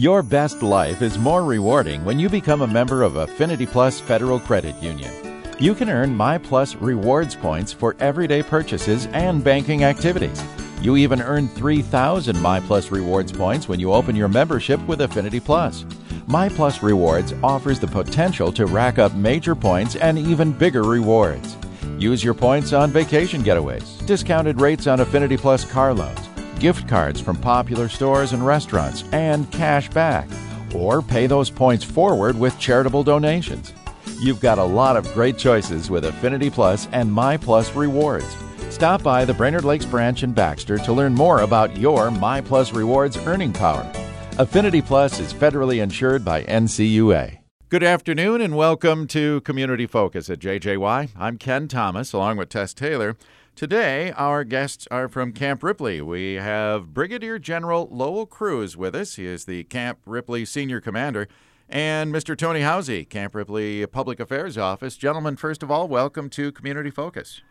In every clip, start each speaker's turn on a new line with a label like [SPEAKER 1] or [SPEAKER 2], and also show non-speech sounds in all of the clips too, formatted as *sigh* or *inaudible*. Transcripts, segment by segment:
[SPEAKER 1] Your best life is more rewarding when you become a member of Affinity Plus Federal Credit Union. You can earn My Plus rewards points for everyday purchases and banking activities. You even earn 3,000 My Plus rewards points when you open your membership with Affinity Plus. My Plus Rewards offers the potential to rack up major points and even bigger rewards. Use your points on vacation getaways, discounted rates on Affinity Plus car loans, gift cards from popular stores and restaurants, and cash back. Or pay those points forward with charitable donations. You've got a lot of great choices with Affinity Plus and My Plus Rewards. Stop by the Brainerd Lakes branch in Baxter to learn more about your My Plus Rewards earning power. Affinity Plus is federally insured by NCUA. Good afternoon and welcome to Community Focus at JJY. I'm Ken Thomas along with Tess Taylor. Today, our guests are from Camp Ripley. We have Brigadier General Lowell Kruse with us. He is the Camp Ripley Senior Commander. And Mr. Tony Housey, Camp Ripley Public Affairs Office. Gentlemen, first of all, welcome to Community Focus.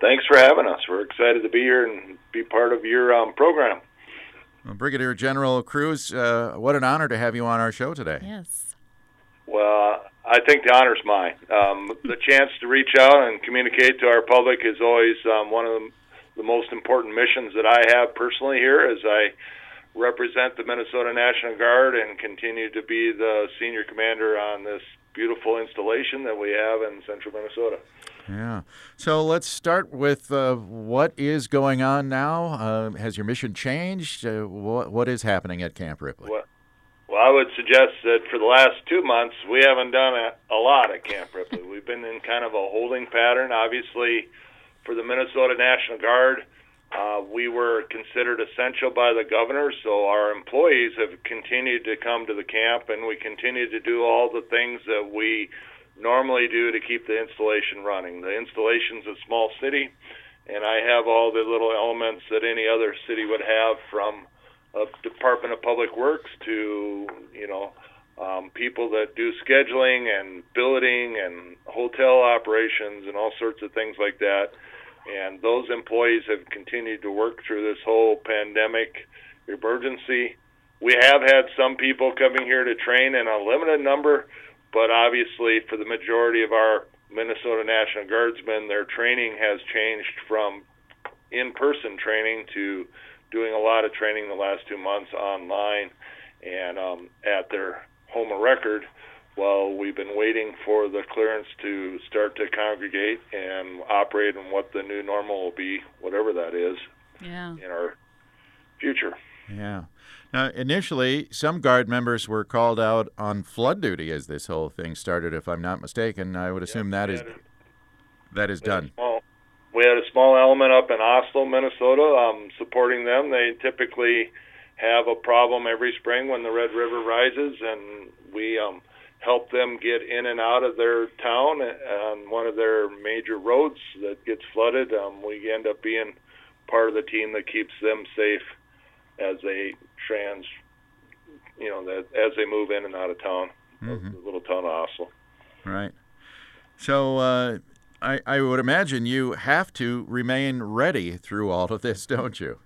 [SPEAKER 2] Thanks for having us. We're excited to be here and be part of your um, program.
[SPEAKER 1] Well, Brigadier General Kruse, uh, what an honor to have you on our show today.
[SPEAKER 3] Yes.
[SPEAKER 2] Well, I think the honor's mine. Um, the chance to reach out and communicate to our public is always um, one of the, the most important missions that I have personally here as I represent the Minnesota National Guard and continue to be the senior commander on this beautiful installation that we have in central Minnesota.
[SPEAKER 1] Yeah. So let's start with uh, what is going on now. Uh, has your mission changed? Uh, what, what is happening at Camp Ripley?
[SPEAKER 2] Well, well, I would suggest that for the last two months, we haven't done a, a lot at Camp Ripley. *laughs* We've been in kind of a holding pattern. Obviously, for the Minnesota National Guard, uh, we were considered essential by the governor, so our employees have continued to come to the camp, and we continue to do all the things that we normally do to keep the installation running. The installation's a small city, and I have all the little elements that any other city would have from a Department of Public Works to, you know, um, people that do scheduling and billeting and hotel operations and all sorts of things like that. And those employees have continued to work through this whole pandemic emergency. We have had some people coming here to train in a limited number but obviously, for the majority of our Minnesota National Guardsmen, their training has changed from in person training to doing a lot of training the last two months online and um, at their home of record while we've been waiting for the clearance to start to congregate and operate in what the new normal will be, whatever that is,
[SPEAKER 3] yeah.
[SPEAKER 2] in our future.
[SPEAKER 1] Yeah. Now, initially, some Guard members were called out on flood duty as this whole thing started, if I'm not mistaken. I would assume
[SPEAKER 2] yep,
[SPEAKER 1] that is
[SPEAKER 2] a,
[SPEAKER 1] that is done.
[SPEAKER 2] Small, we had a small element up in Oslo, Minnesota, um, supporting them. They typically have a problem every spring when the Red River rises, and we um, help them get in and out of their town on one of their major roads that gets flooded. Um, we end up being part of the team that keeps them safe as they trans, you know, that as they move in and out of town, mm-hmm. the little town of Oslo.
[SPEAKER 1] Right. So uh, I, I would imagine you have to remain ready through all of this, don't you?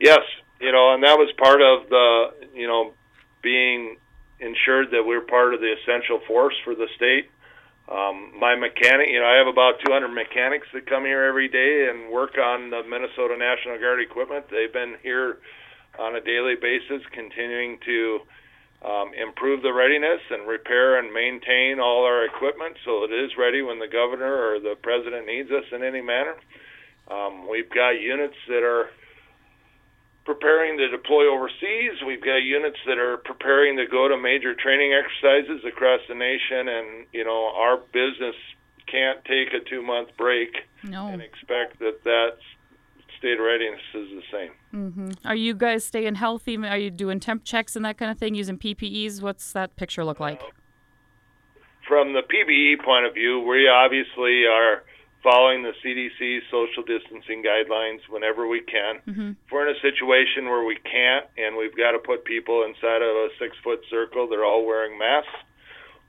[SPEAKER 2] Yes, you know, and that was part of the, you know, being ensured that we're part of the essential force for the state. Um, my mechanic, you know, I have about 200 mechanics that come here every day and work on the Minnesota National Guard equipment. They've been here on a daily basis, continuing to um, improve the readiness and repair and maintain all our equipment so it is ready when the governor or the president needs us in any manner. Um, we've got units that are preparing to deploy overseas. We've got units that are preparing to go to major training exercises across the nation, and you know our business can't take a two month break
[SPEAKER 3] no.
[SPEAKER 2] and expect that that's state readiness is the same.
[SPEAKER 3] Mm-hmm. Are you guys staying healthy? Are you doing temp checks and that kind of thing, using PPEs? What's that picture look like? Uh,
[SPEAKER 2] from the PPE point of view, we obviously are following the CDC social distancing guidelines whenever we can.
[SPEAKER 3] Mm-hmm.
[SPEAKER 2] If we're in a situation where we can't and we've got to put people inside of a six foot circle, they're all wearing masks.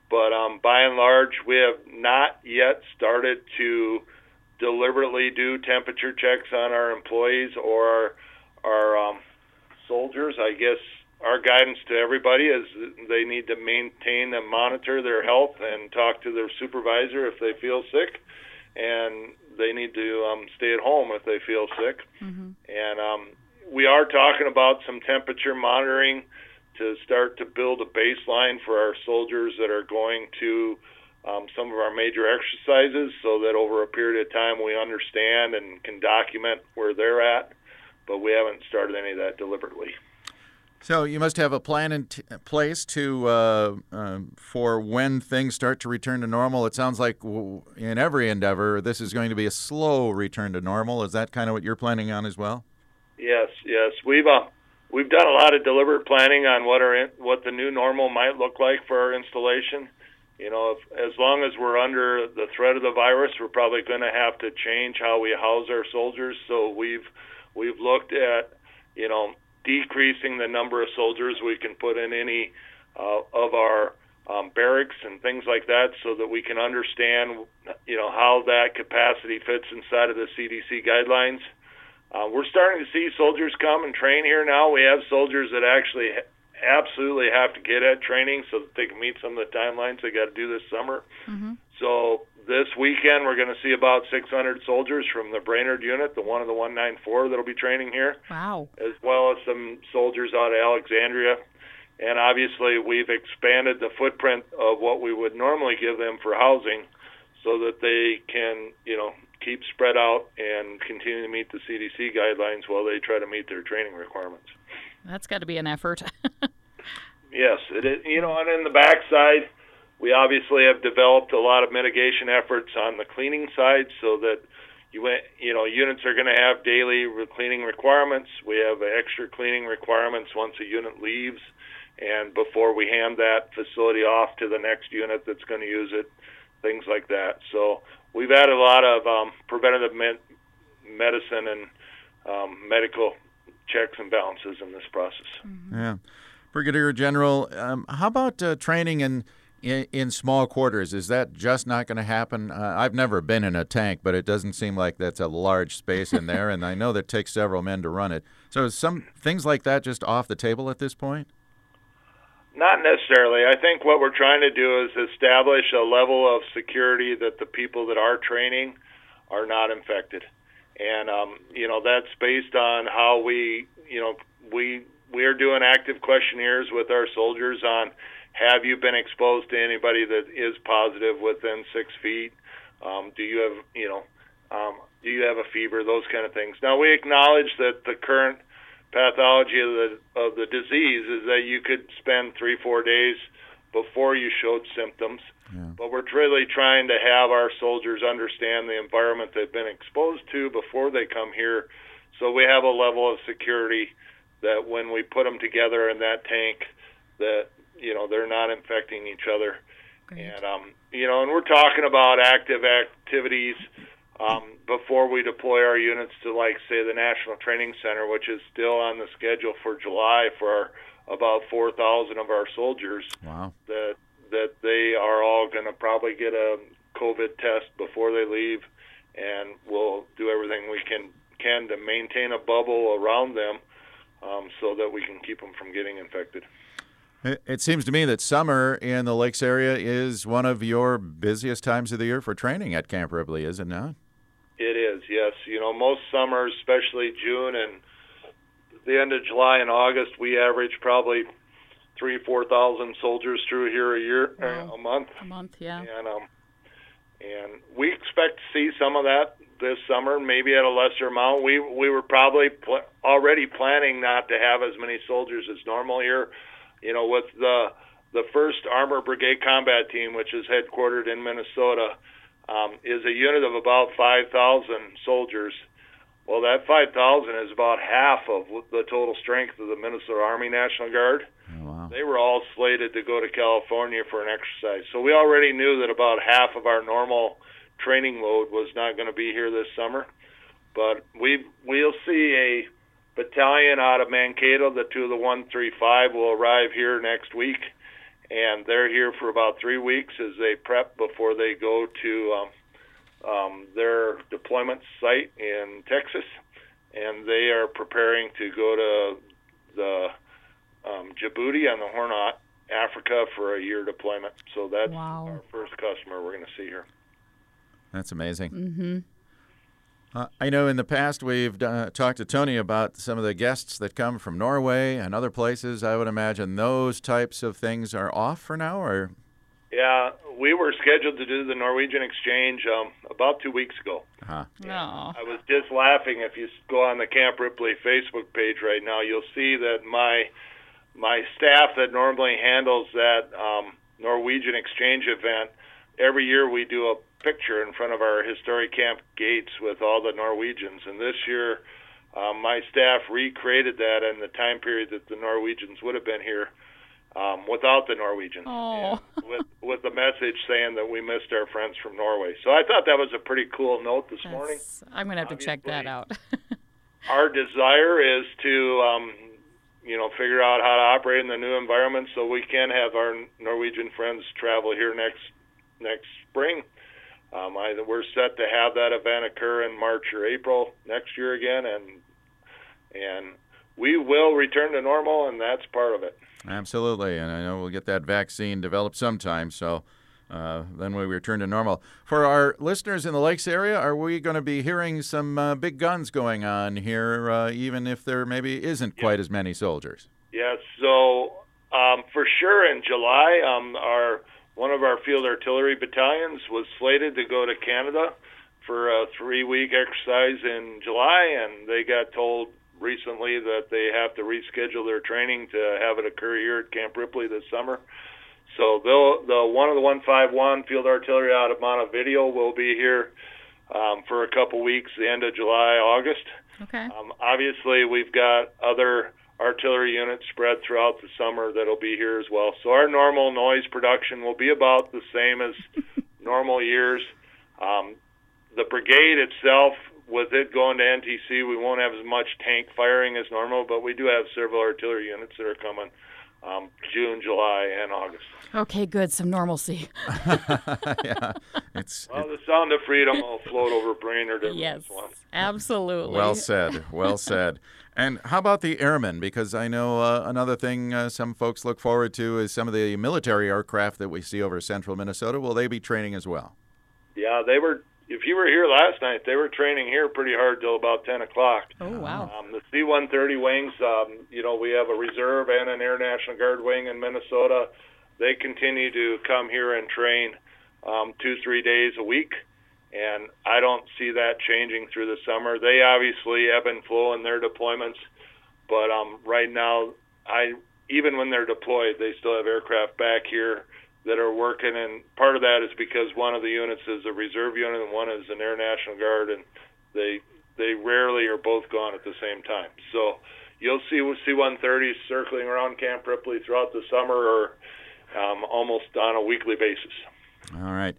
[SPEAKER 2] But um, by and large, we have not yet started to deliberately do temperature checks on our employees or our, our um, soldiers. I guess our guidance to everybody is they need to maintain and monitor their health and talk to their supervisor if they feel sick, and they need to um, stay at home if they feel sick. Mm-hmm. And um, we are talking about some temperature monitoring to start to build a baseline for our soldiers that are going to um, some of our major exercises so that over a period of time we understand and can document where they're at. But we haven't started any of that deliberately.
[SPEAKER 1] So you must have a plan in t- place to uh, uh, for when things start to return to normal. It sounds like w- in every endeavor, this is going to be a slow return to normal. Is that kind of what you're planning on as well?
[SPEAKER 2] Yes, yes. We've uh, we've done a lot of deliberate planning on what our in, what the new normal might look like for our installation. You know, if, as long as we're under the threat of the virus, we're probably going to have to change how we house our soldiers. So we've we've looked at you know decreasing the number of soldiers we can put in any uh, of our um, barracks and things like that, so that we can understand, you know, how that capacity fits inside of the CDC guidelines. Uh, we're starting to see soldiers come and train here now. We have soldiers that actually absolutely have to get at training so that they can meet some of the timelines they got to do this summer. Mm-hmm. So this weekend we're going to see about 600 soldiers from the Brainerd unit, the one of the 194 that'll be training here.
[SPEAKER 3] Wow.
[SPEAKER 2] As well as some soldiers out of Alexandria. And obviously we've expanded the footprint of what we would normally give them for housing so that they can, you know, keep spread out and continue to meet the CDC guidelines while they try to meet their training requirements.
[SPEAKER 3] That's got to be an effort. *laughs*
[SPEAKER 2] yes, it is. You know, and in the backside, we obviously have developed a lot of mitigation efforts on the cleaning side so that you you know units are going to have daily cleaning requirements. We have extra cleaning requirements once a unit leaves and before we hand that facility off to the next unit that's going to use it, things like that. So we've added a lot of um, preventative med- medicine and um, medical checks and balances in this process.
[SPEAKER 1] Mm-hmm. Yeah. Brigadier General, um, how about uh, training in, in, in small quarters? Is that just not going to happen? Uh, I've never been in a tank, but it doesn't seem like that's a large space in there, and I know that takes several men to run it. So, is some things like that just off the table at this point?
[SPEAKER 2] Not necessarily. I think what we're trying to do is establish a level of security that the people that are training are not infected and um, you know that's based on how we you know we we're doing active questionnaires with our soldiers on have you been exposed to anybody that is positive within six feet? Um, do you have you know um, do you have a fever? Those kind of things. Now we acknowledge that the current pathology of the of the disease is that you could spend three four days before you showed symptoms yeah. But we're really trying to have our soldiers understand the environment they've been exposed to before they come here, so we have a level of security that when we put them together in that tank, that you know they're not infecting each other. Great. And um, you know, and we're talking about active activities um, before we deploy our units to, like, say, the National Training Center, which is still on the schedule for July for our, about 4,000 of our soldiers.
[SPEAKER 1] Wow.
[SPEAKER 2] That that they are all going to probably get a COVID test before they leave, and we'll do everything we can can to maintain a bubble around them um, so that we can keep them from getting infected.
[SPEAKER 1] It seems to me that summer in the lakes area is one of your busiest times of the year for training at Camp Ripley, is it not?
[SPEAKER 2] It is, yes. You know, most summers, especially June and the end of July and August, we average probably three, four thousand soldiers through here a year, wow. uh, a month.
[SPEAKER 3] A month, yeah.
[SPEAKER 2] And um, and we expect to see some of that this summer, maybe at a lesser amount. We we were probably pl- already planning not to have as many soldiers as normal here. You know, with the the first Armor Brigade Combat Team, which is headquartered in Minnesota, um, is a unit of about 5,000 soldiers. Well, that 5,000 is about half of the total strength of the Minnesota Army National Guard.
[SPEAKER 1] Oh, wow.
[SPEAKER 2] They were all slated to go to California for an exercise. So we already knew that about half of our normal training load was not going to be here this summer. But we we'll see a battalion out of Mankato, the two of the 135 will arrive here next week, and they're here for about three weeks as they prep before they go to um, um, their deployment site in Texas, and they are preparing to go to the um, Djibouti on the Horn of Africa for a year deployment. So that's
[SPEAKER 3] Wow.
[SPEAKER 2] our first customer we're going to see here.
[SPEAKER 1] That's amazing.
[SPEAKER 3] Mm-hmm.
[SPEAKER 1] Uh, I know in the past we've uh, talked to Tony about some of the guests that come from Norway and other places. I would imagine those types of things are off for now, or
[SPEAKER 2] Yeah, we were scheduled to do the Norwegian exchange um, about two weeks ago.
[SPEAKER 1] uh,
[SPEAKER 3] Oh.
[SPEAKER 2] I was just laughing. If you go on the Camp Ripley Facebook page right now, you'll see that my my staff that normally handles that um, Norwegian exchange event every year we do a picture in front of our historic camp gates with all the Norwegians, and this year um, my staff recreated that in the time period that the Norwegians would have been here. Um, without the Norwegians,
[SPEAKER 3] Oh.
[SPEAKER 2] with with the message saying that we missed our friends from Norway. So I thought that was a pretty cool note this morning
[SPEAKER 3] I'm gonna have to check that out. *laughs*
[SPEAKER 2] our desire is to um, you know figure out how to operate in the new environment so we can have our Norwegian friends travel here next next spring. Um, I, we're set to have that event occur in March or April next year again, and and we will return to normal, and that's part of it.
[SPEAKER 1] Absolutely. And I know we'll get that vaccine developed sometime, so uh, then we return to normal. For our listeners in the Lakes area, are we going to be hearing some uh, big guns going on here, uh, even if there maybe isn't quite as many soldiers?
[SPEAKER 2] Yes. So um, for sure in July, um, our one of our field artillery battalions was slated to go to Canada for a three-week exercise in July, and they got told recently that they have to reschedule their training to have it occur here at Camp Ripley this summer. So they'll, the one of the 151 field artillery out of Montevideo will be here um, for a couple weeks, the end of July, August.
[SPEAKER 3] okay.
[SPEAKER 2] Um, obviously, we've got other artillery units spread throughout the summer that'll be here as well. So our normal noise production will be about the same as *laughs* normal years. Um, the brigade itself, with it going to NTC, we won't have as much tank firing as normal, but we do have several artillery units that are coming um, June, July, and August.
[SPEAKER 3] Okay, good. Some normalcy. *laughs* *laughs*
[SPEAKER 1] yeah, it's
[SPEAKER 2] Well, the sound of freedom will float over Brainerd every
[SPEAKER 3] Yes,
[SPEAKER 2] once in
[SPEAKER 3] absolutely.
[SPEAKER 1] Well said. Well said. And how about the airmen? Because I know uh, another thing uh, some folks look forward to is some of the military aircraft that we see over central Minnesota. Will they be training as well?
[SPEAKER 2] Yeah, they were. If you were here last night, they were training here pretty hard till about ten o'clock.
[SPEAKER 3] Oh wow.
[SPEAKER 2] Um, the C-130 wings, um, you know, we have a reserve and an Air National Guard wing in Minnesota. They continue to come here and train um, two, three days a week, and I don't see that changing through the summer. They obviously ebb and flow in their deployments, but um, right now, I even when they're deployed, they still have aircraft back here that are working, and part of that is because one of the units is a reserve unit and one is an Air National Guard, and they they rarely are both gone at the same time. So you'll see C-130s circling around Camp Ripley throughout the summer, or um, almost on a weekly basis.
[SPEAKER 1] All right.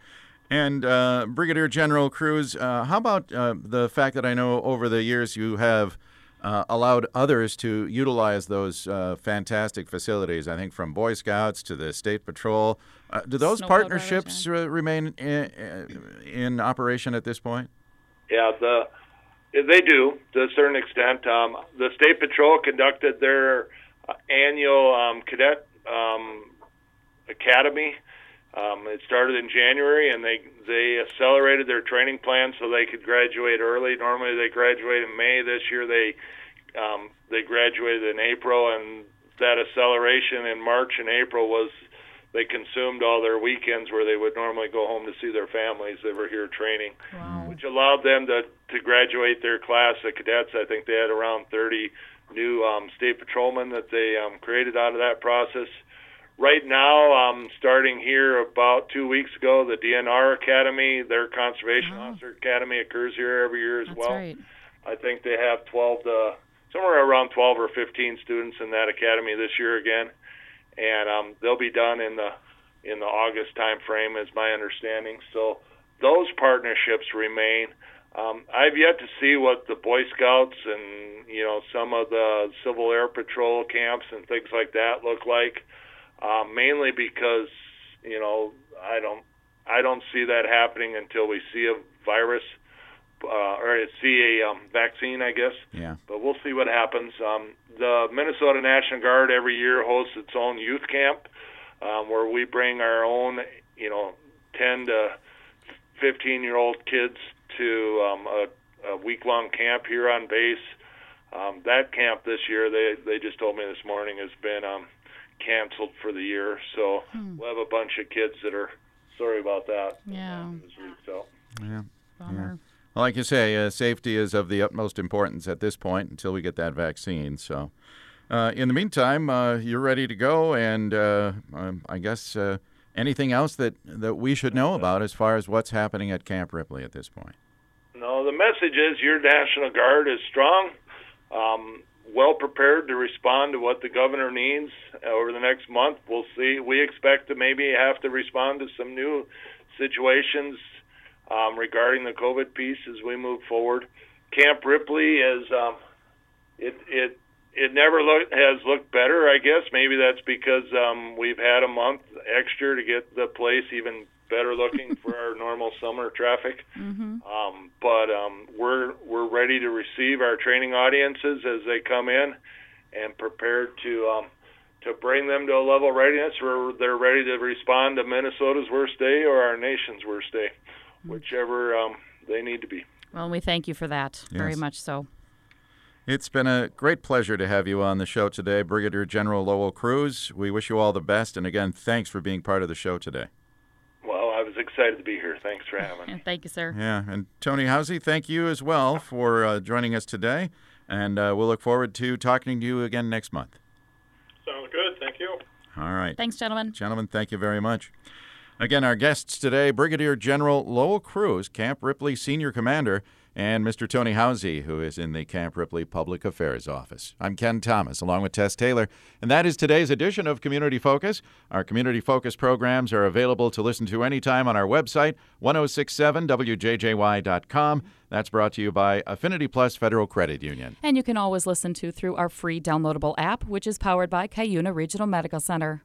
[SPEAKER 1] And uh, Brigadier General Kruse, uh, how about uh, the fact that I know over the years you have uh, allowed others to utilize those uh, fantastic facilities? I think from Boy Scouts to the State Patrol. Uh, do those
[SPEAKER 3] Snowplow drivers,
[SPEAKER 1] partnerships uh, remain in, in operation at this point?
[SPEAKER 2] Yeah, the they do to a certain extent. Um, the State Patrol conducted their uh, annual um, cadet um, academy. Um, it started in January, and they they accelerated their training plan so they could graduate early. Normally, they graduate in May. This year, they um, they graduated in April, and that acceleration in March and April was they consumed all their weekends where they would normally go home to see their families. They were here training
[SPEAKER 3] Wow.
[SPEAKER 2] which allowed them to to graduate their class of cadets. I think they had around 30 new um, state patrolmen that they um, created out of that process. Right now, um, starting here about two weeks ago, the DNR Academy, their conservation
[SPEAKER 3] Oh.
[SPEAKER 2] officer academy, occurs here every year as
[SPEAKER 3] That's
[SPEAKER 2] well.
[SPEAKER 3] right.
[SPEAKER 2] I think they have 12 to somewhere around 12 or 15 students in that academy this year again, and um, they'll be done in the in the August time frame, is my understanding. So those partnerships remain. Um, I've yet to see what the Boy Scouts and you know some of the Civil Air Patrol camps and things like that look like. Um, mainly because you know I don't I don't see that happening until we see a virus. uh, or see a um, vaccine, I guess.
[SPEAKER 1] Yeah.
[SPEAKER 2] But we'll see what happens. Um, the Minnesota National Guard every year hosts its own youth camp, um, where we bring our own, you know, 10 to 15 year old kids to um, a, a week long camp here on base. Um, that camp this year, they they just told me this morning, has been um, canceled for the year. So
[SPEAKER 3] Hmm.
[SPEAKER 2] we'll have a bunch of kids that are sorry about that.
[SPEAKER 3] Yeah.
[SPEAKER 2] This week, so.
[SPEAKER 1] Yeah.
[SPEAKER 3] Bummer.
[SPEAKER 1] Well, like you say, uh, safety is of the utmost importance at this point until we get that vaccine. So, uh, in the meantime, uh, you're ready to go, and uh, um, I guess uh, anything else that, that we should know about as far as what's happening at Camp Ripley at this point.
[SPEAKER 2] No, the message is your National Guard is strong, um, well prepared to respond to what the governor needs over the next month. We'll see. We expect to maybe have to respond to some new situations um, regarding the COVID piece as we move forward. Camp Ripley is um, it it it never has looked better. I guess maybe that's because um, we've had a month extra to get the place even better looking for our normal summer traffic.
[SPEAKER 3] Mm-hmm.
[SPEAKER 2] Um, but um, we're we're ready to receive our training audiences as they come in, and prepared to um, to bring them to a level of readiness where they're ready to respond to Minnesota's worst day or our nation's worst day, whichever um, they need to be.
[SPEAKER 3] Well, we thank you for that very much so.
[SPEAKER 1] It's been a great pleasure to have you on the show today, Brigadier General Lowell Kruse. We wish you all the best, and again, thanks for being part of the show today.
[SPEAKER 2] Well, I was excited to be here. Thanks for having me.
[SPEAKER 3] And *laughs* thank you, sir.
[SPEAKER 1] Yeah, and Tony Housey, thank you as well for uh, joining us today, and uh, we'll look forward to talking to you again next month.
[SPEAKER 2] Sounds good. Thank you.
[SPEAKER 1] All right.
[SPEAKER 3] Thanks, gentlemen.
[SPEAKER 1] Gentlemen, thank you very much. Again, our guests today Brigadier General Lowell Kruse, Camp Ripley Senior Commander, and Mr. Tony Housey, who is in the Camp Ripley Public Affairs Office. I'm Ken Thomas, along with Tess Taylor, and that is today's edition of Community Focus. Our Community Focus programs are available to listen to anytime on our website, 1067wjjy.com. That's brought to you by Affinity Plus Federal Credit Union.
[SPEAKER 3] And you can always listen to through our free downloadable app, which is powered by Cuyuna Regional Medical Center.